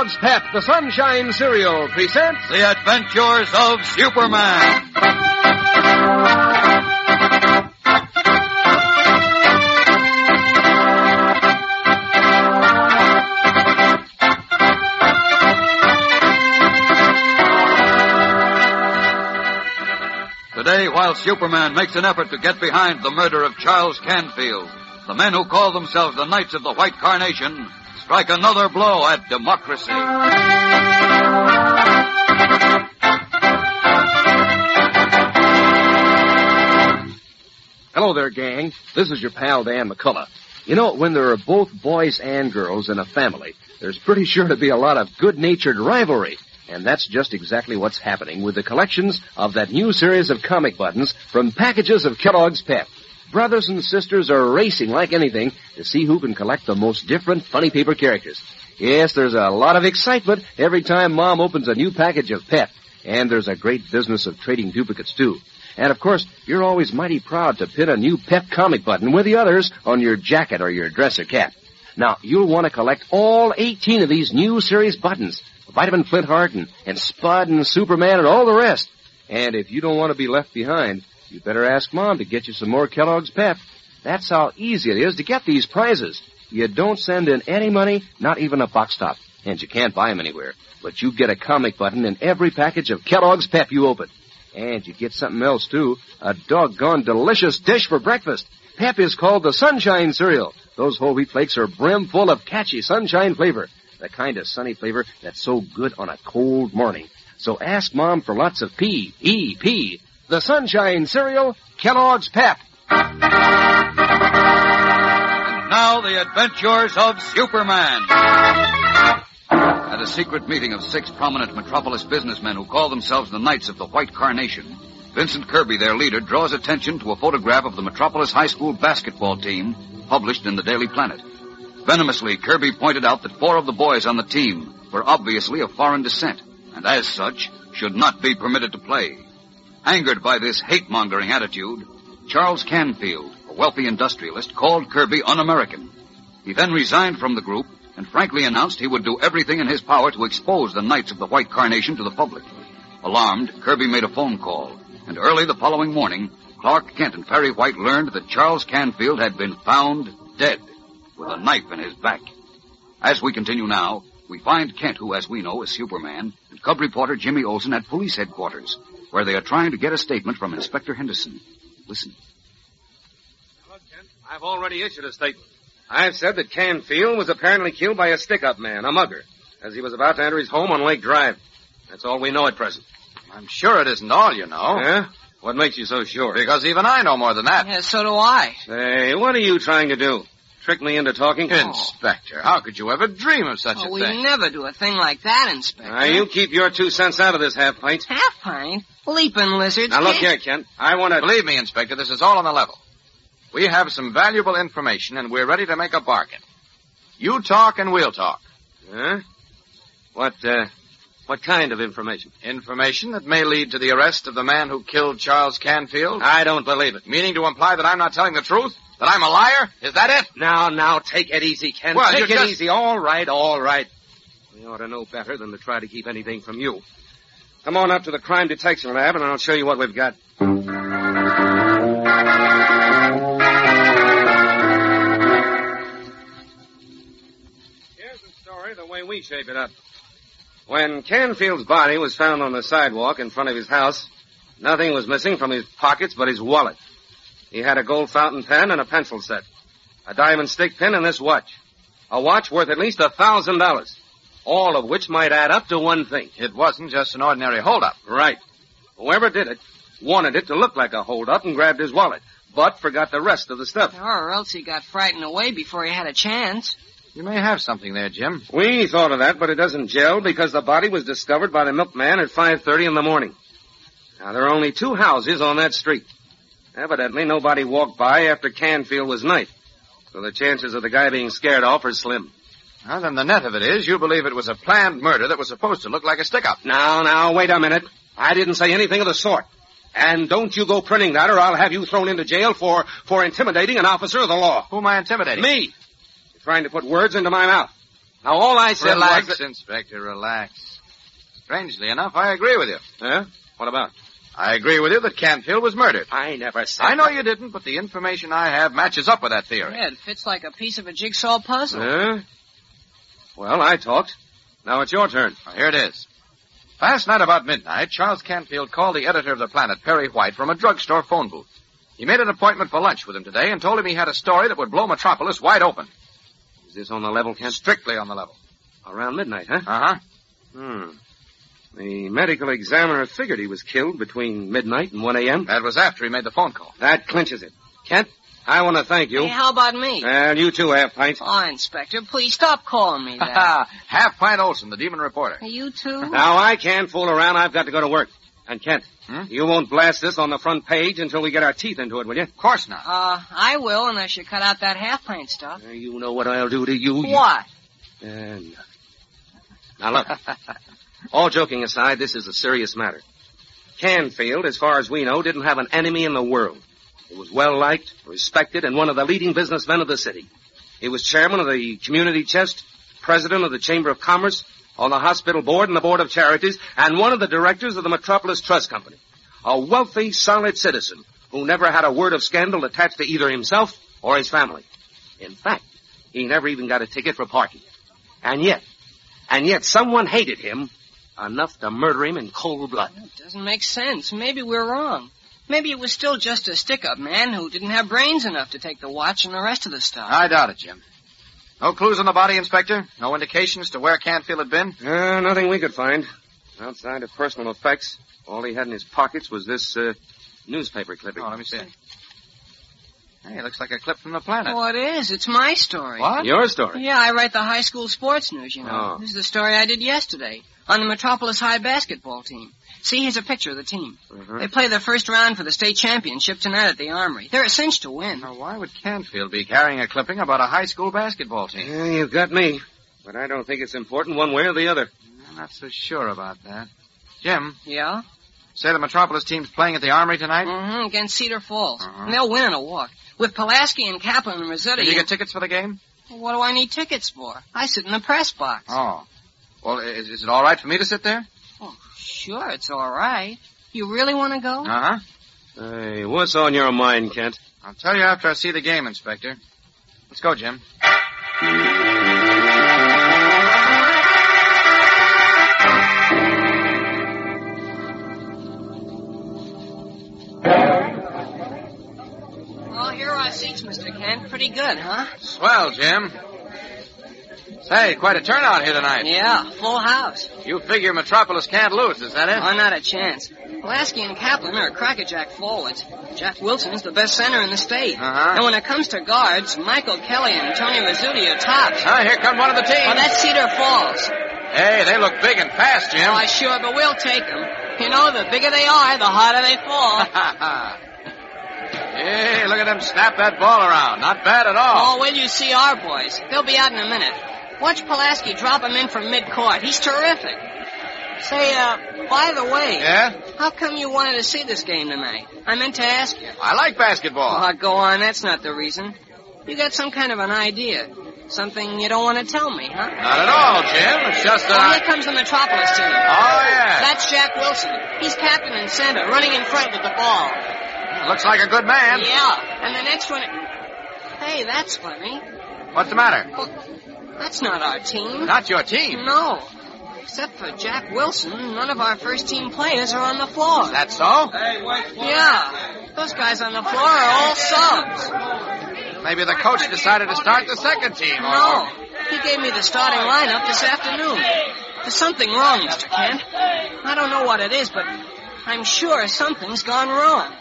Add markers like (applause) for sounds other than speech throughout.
Kellogg's Pep, the Sunshine Cereal, presents The Adventures of Superman. Today, while Superman makes an effort to get behind the murder of Charles Canfield, the men who call themselves the Knights of the White Carnation strike another blow at democracy. Hello there, gang. This is your pal Dan McCullough. You know, when there are both boys and girls in a family, there's pretty sure to be a lot of good-natured rivalry. And that's just exactly what's happening with the collections of that new series of comic buttons from packages of Kellogg's Pep. Brothers and sisters are racing like anything to see who can collect the most different funny paper characters. Yes, there's a lot of excitement every time Mom opens a new package of Pep. And there's a great business of trading duplicates, too. And of course, you're always mighty proud to pin a new Pep comic button with the others on your jacket or your dresser cap. Now, you'll want to collect all 18 of these new series buttons. Vitamin Flintheart and, and Spud and Superman and all the rest. And if you don't want to be left behind, you better ask Mom to get you some more Kellogg's Pep. That's how easy it is to get these prizes. You don't send in any money, not even a box top. And you can't buy them anywhere. But you get a comic button in every package of Kellogg's Pep you open. And you get something else, too. A doggone delicious dish for breakfast. Pep is called the Sunshine Cereal. Those whole wheat flakes are brim full of catchy sunshine flavor. The kind of sunny flavor that's so good on a cold morning. So ask Mom for lots of P, E, P. The Sunshine Cereal, Kellogg's Pep. And now, the adventures of Superman. At a secret meeting of six prominent metropolis businessmen who call themselves the Knights of the White Carnation, Vincent Kirby, their leader, draws attention to a photograph of the Metropolis High School basketball team published in the Daily Planet. Venomously, Kirby pointed out that four of the boys on the team were obviously of foreign descent, and as such, should not be permitted to play. Angered by this hate-mongering attitude, Charles Canfield, a wealthy industrialist, called Kirby un-American. He then resigned from the group and frankly announced he would do everything in his power to expose the Knights of the White Carnation to the public. Alarmed, Kirby made a phone call, and early the following morning, Clark Kent and Perry White learned that Charles Canfield had been found dead with a knife in his back. As we continue now, we find Kent, who, as we know, is Superman, and Cub reporter Jimmy Olsen at police headquarters, where they are trying to get a statement from Inspector Henderson. Listen. Look, Kent, I've already issued a statement. I've said that Canfield was apparently killed by a stick-up man, a mugger, as he was about to enter his home on Lake Drive. That's all we know at present. I'm sure it isn't all you know. Huh? What makes you so sure? Because even I know more than that. Yeah, so do I. Say, what are you trying to do? Trick me into talking? Inspector, how could you ever dream of such Oh, a thing? we never do a thing like that, Inspector. Now, you keep your two cents out of this half pint. Half pint? Leaping lizards. Now, look can't- here, Kent. I want to... Believe me, Inspector, this is all on the level. We have some valuable information and we're ready to make a bargain. You talk and we'll talk. Huh? What, uh, what kind of information? Information that may lead to the arrest of the man who killed Charles Canfield. I don't believe it. Meaning to imply that I'm not telling the truth? That I'm a liar? Is that it? Now, now, take it easy, Kent. Well, take it just- easy. All right, all right. We ought to know better than to try to keep anything from you. Come on up to the crime detection lab, and I'll show you what we've got. Here's the story the way we shape it up. When Canfield's body was found on the sidewalk in front of his house, nothing was missing from his pockets but his wallet. He had a gold fountain pen and a pencil set, a diamond stick pin, and this watch. A watch worth at least a thousand dollars. All of which might add up to one thing. It wasn't just an ordinary holdup. Right. Whoever did it wanted it to look like a holdup and grabbed his wallet, but forgot the rest of the stuff. Or else he got frightened away before he had a chance. You may have something there, Jim. We thought of that, but it doesn't gel because the body was discovered by the milkman at 5.30 in the morning. Now, there are only two houses on that street. Evidently, nobody walked by after Canfield was night. So the chances of the guy being scared off are slim. Well, then the net of it is you believe it was a planned murder that was supposed to look like a stick-up. Now, now, wait a minute. I didn't say anything of the sort. And don't you go printing that or I'll have you thrown into jail for, for intimidating an officer of the law. Who am I intimidating? Me. You're trying to put words into my mouth. Now, all I said Relax, was that... Inspector, relax. Strangely enough, I agree with you. Huh? What about? I agree with you that Canfield was murdered. I never said I know that. you didn't, but the information I have matches up with that theory. Yeah, it fits like a piece of a jigsaw puzzle. Huh? Well, I talked. Now it's your turn. Well, here it is. Last night about midnight, Charles Canfield called the editor of the Planet, Perry White, from a drugstore phone booth. He made an appointment for lunch with him today and told him he had a story that would blow Metropolis wide open. Is this on the level, Kent? Strictly on the level. Around midnight, huh? Uh-huh. Hmm. The medical examiner figured he was killed between midnight and 1 a.m. That was after he made the phone call. That clinches it. Kent, I want to thank you. Hey, how about me? And you too, Half Pint. Oh, Inspector, please stop calling me (laughs) that. Half Pint Olsen, the demon reporter. You too? Now, I can't fool around. I've got to go to work. And Kent, Hmm? you won't blast this on the front page until we get our teeth into it, will you? Of course not. Uh, I will unless you cut out that half pint stuff. Uh, You know what I'll do to you. you- What? And now look, (laughs) all joking aside, this is a serious matter. Canfield, as far as we know, didn't have an enemy in the world. He was well liked, respected, and one of the leading businessmen of the city. He was chairman of the community chest, president of the Chamber of Commerce, on the hospital board and the board of charities, and one of the directors of the Metropolis Trust Company. A wealthy, solid citizen who never had a word of scandal attached to either himself or his family. In fact, he never even got a ticket for parking. And yet, and yet someone hated him enough to murder him in cold blood. It doesn't make sense. Maybe we're wrong. Maybe it was still just a stick-up man who didn't have brains enough to take the watch and the rest of the stuff. I doubt it, Jim. No clues on the body, Inspector? No indications to where Canfield had been? Uh, nothing we could find. Outside of personal effects, all he had in his pockets was this, uh, newspaper clipping. Oh, let me see. Hey, it looks like a clip from the planet. Oh, it is. It's my story. What? Your story. Yeah, I write the high school sports news, you know. Oh. This is the story I did yesterday on the Metropolis High basketball team. See, here's a picture of the team. Mhm. They play their first round for the state championship tonight at the Armory. They're a cinch to win. Now, why would Canfield be carrying a clipping about a high school basketball team? Yeah, you've got me. But I don't think it's important one way or the other. I'm not so sure about that. Jim, Yeah? say the Metropolis team's playing at the Armory tonight? Mm-hmm, against Cedar Falls. Uh-huh. And they'll win in a walk. With Pulaski and Kaplan and Rossetti. Did you get tickets for the game? What do I need tickets for? I sit in the press box. Oh. Well, is, is it all right for me to sit there? Oh, sure, it's all right. You really want to go? Uh-huh. Hey, what's on your mind, Kent? I'll tell you after I see the game, Inspector. Let's go, Jim. Oh, here are our seats, Mr. Kent. Pretty good, huh? Swell, Jim. Say, quite a turnout here tonight. Yeah, full house. You figure Metropolis can't lose, is that it? Oh, not a chance. Pulaski and Kaplan are crackerjack forwards. Jack Wilson's the best center in the state. Uh-huh. And when it comes to guards, Michael Kelly and Tony Rizzuti are tops. Ah, here come one of the teams. Oh, that's Cedar Falls. Hey, they look big and fast, Jim. Oh, sure, but we'll take them. You know, the bigger they are, the harder they fall. (laughs) hey, look at them snap that ball around. Not bad at all. Oh, well, you see our boys. They'll be out in a minute. Watch Pulaski drop him in from mid-court. He's terrific. Say, uh, by the way, Yeah? how come you wanted to see this game tonight? I meant to ask you. I like basketball. Oh, go on. That's not the reason. You got some kind of an idea. Something you don't want to tell me, huh? Not at all, Jim. It's just that Oh, here comes the Metropolis team. Oh, yeah. That's Jack Wilson. He's captain and center, running in front with the ball. Looks like a good man. Yeah. And the next one... Hey, that's funny. What's the matter? That's not our team. Not your team. No. Except for Jack Wilson, none of our first team players are on the floor. That so? Yeah. Those guys on the floor are all subs. Maybe the coach decided to start the second team. or- No. He gave me the starting lineup this afternoon. There's something wrong, Mr. Kent. I don't know what it is, but I'm sure something's gone wrong.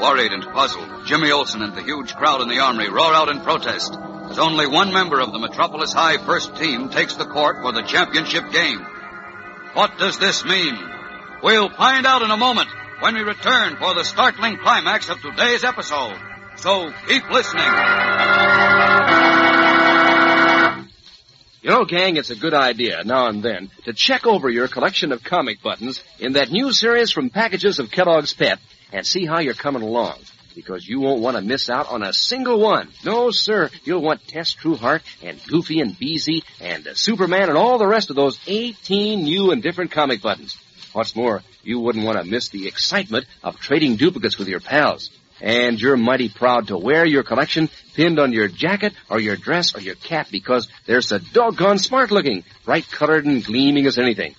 Worried and puzzled, Jimmy Olsen and the huge crowd in the armory roar out in protest as only one member of the Metropolis High first team takes the court for the championship game. What does this mean? We'll find out in a moment when we return for the startling climax of today's episode. So keep listening. You know, gang, it's a good idea now and then to check over your collection of comic buttons in that new series from packages of Kellogg's Pep and see how you're coming along. Because you won't want to miss out on a single one. No, sir. You'll want Tess Trueheart and Goofy and Beezy and uh, Superman and all the rest of those 18 new and different comic buttons. What's more, you wouldn't want to miss the excitement of trading duplicates with your pals. And you're mighty proud to wear your collection pinned on your jacket or your dress or your cap because they're so doggone smart looking, bright colored and gleaming as anything.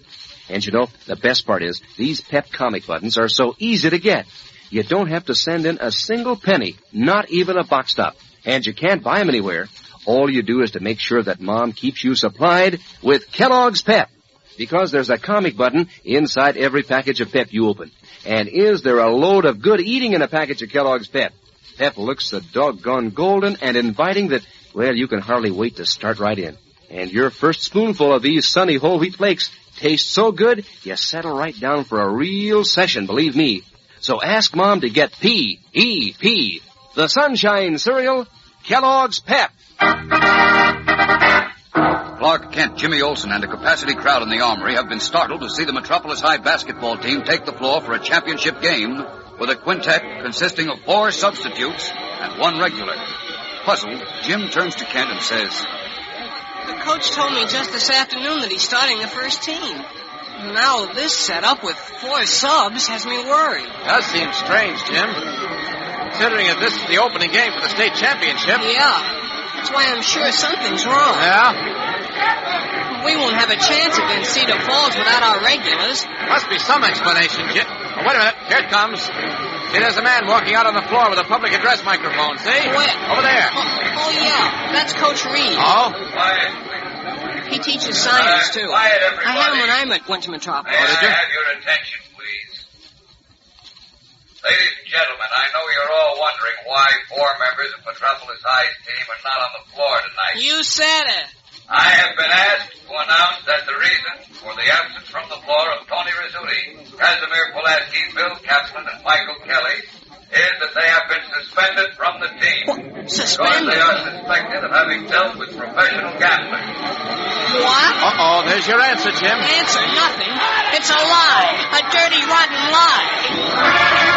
And you know, the best part is these pep comic buttons are so easy to get. You don't have to send in a single penny, not even a box stop. And you can't buy them anywhere. All you do is to make sure that mom keeps you supplied with Kellogg's Pep. Because there's a comic button inside every package of Pep you open. And is there a load of good eating in a package of Kellogg's Pep? Pep looks so doggone golden and inviting that, well, you can hardly wait to start right in. And your first spoonful of these sunny whole wheat flakes tastes so good, you settle right down for a real session, believe me. So ask Mom to get P-E-P, the Sunshine Cereal, Kellogg's Pep. Clark Kent, Jimmy Olsen, and a capacity crowd in the armory have been startled to see the Metropolis High basketball team take the floor for a championship game with a quintet consisting of four substitutes and one regular. Puzzled, Jim turns to Kent and says, The coach told me just this afternoon that he's starting the first team. Now this setup with four subs has me worried. Does seem strange, Jim. Considering that this is the opening game for the state championship. Yeah. That's why I'm sure something's wrong. Yeah? We won't have a chance against Cedar Falls without our regulars. Must be some explanation, Jim. Oh, wait a minute. Here it comes. See, there's a man walking out on the floor with a public address microphone. See? Oh, Where? Over there. Oh, oh yeah. That's Coach Reed. Oh? He teaches science, too. Quiet, I had him when. I met, went to Metropolis. May Oh, did I you? have your attention, please? Ladies and gentlemen, I know you're all wondering why four members of Metropolis High's team are not on the floor tonight. You said it. I have been asked to announce that the reason for the absence from the floor of Tony Rizzuti, Casimir Pulaski, Bill Kaplan, and Michael Kelly is that they have been suspended from the team. Because Suspended? they are suspected of having dealt with professional gamblers. What? Uh-oh, there's your answer, Jim. Answer nothing. It's a lie. A dirty, rotten lie.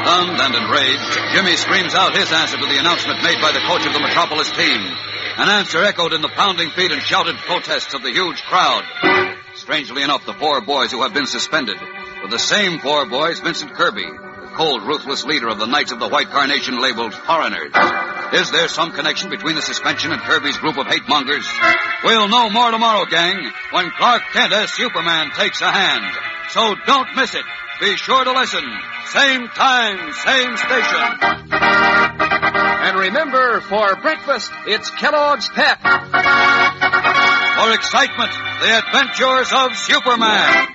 Stunned and enraged, Jimmy screams out his answer to the announcement made by the coach of the Metropolis team. An answer echoed in the pounding feet and shouted protests of the huge crowd. Strangely enough, the four boys who have been suspended were the same four boys Vincent Kirby, the cold, ruthless leader of the Knights of the White Carnation labeled foreigners. Is there some connection between the suspension and Kirby's group of hate mongers? We'll know more tomorrow, gang, when Clark Kent as Superman takes a hand. So don't miss it. Be sure to listen. Same time, same station. And remember, for breakfast, it's Kellogg's Pep. For excitement, the adventures of Superman.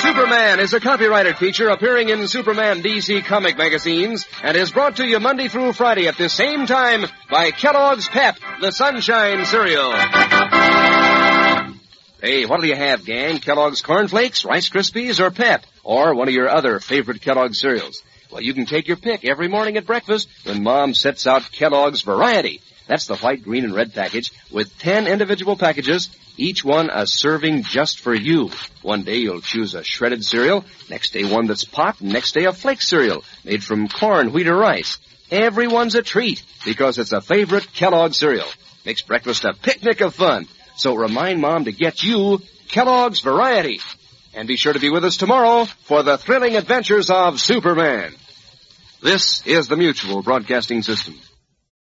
Superman is a copyrighted feature appearing in Superman DC comic magazines and is brought to you Monday through Friday at the same time by Kellogg's Pep, the Sunshine Cereal. Hey, what'll you have, gang? Kellogg's Corn Flakes, Rice Krispies, or Pep? Or one of your other favorite Kellogg cereals? Well, you can take your pick every morning at breakfast when Mom sets out Kellogg's Variety. That's the white, green, and red package with 10 individual packages, each one a serving just for you. One day you'll choose a shredded cereal, next day one that's pot, and next day a flake cereal made from corn, wheat, or rice. Everyone's a treat because it's a favorite Kellogg cereal. Makes breakfast a picnic of fun. So remind Mom to get you Kellogg's Variety. And be sure to be with us tomorrow for the thrilling adventures of Superman. This is the Mutual Broadcasting System.